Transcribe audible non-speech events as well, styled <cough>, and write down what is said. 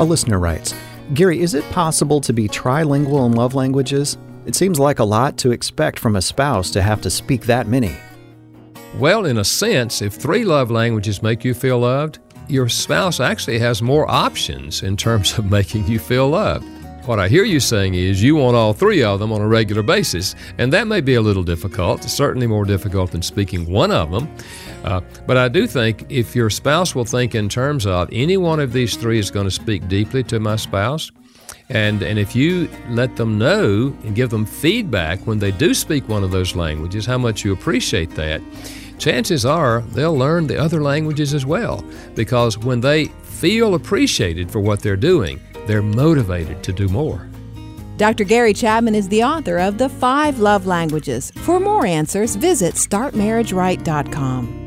A listener writes Gary, is it possible to be trilingual in love languages? It seems like a lot to expect from a spouse to have to speak that many. Well, in a sense, if three love languages make you feel loved, your spouse actually has more options in terms of <laughs> making you feel loved. What I hear you saying is you want all three of them on a regular basis, and that may be a little difficult, certainly more difficult than speaking one of them. Uh, but I do think if your spouse will think in terms of any one of these three is going to speak deeply to my spouse, and, and if you let them know and give them feedback when they do speak one of those languages, how much you appreciate that, chances are they'll learn the other languages as well. Because when they feel appreciated for what they're doing, they're motivated to do more. Dr. Gary Chapman is the author of The Five Love Languages. For more answers, visit startmarriageright.com.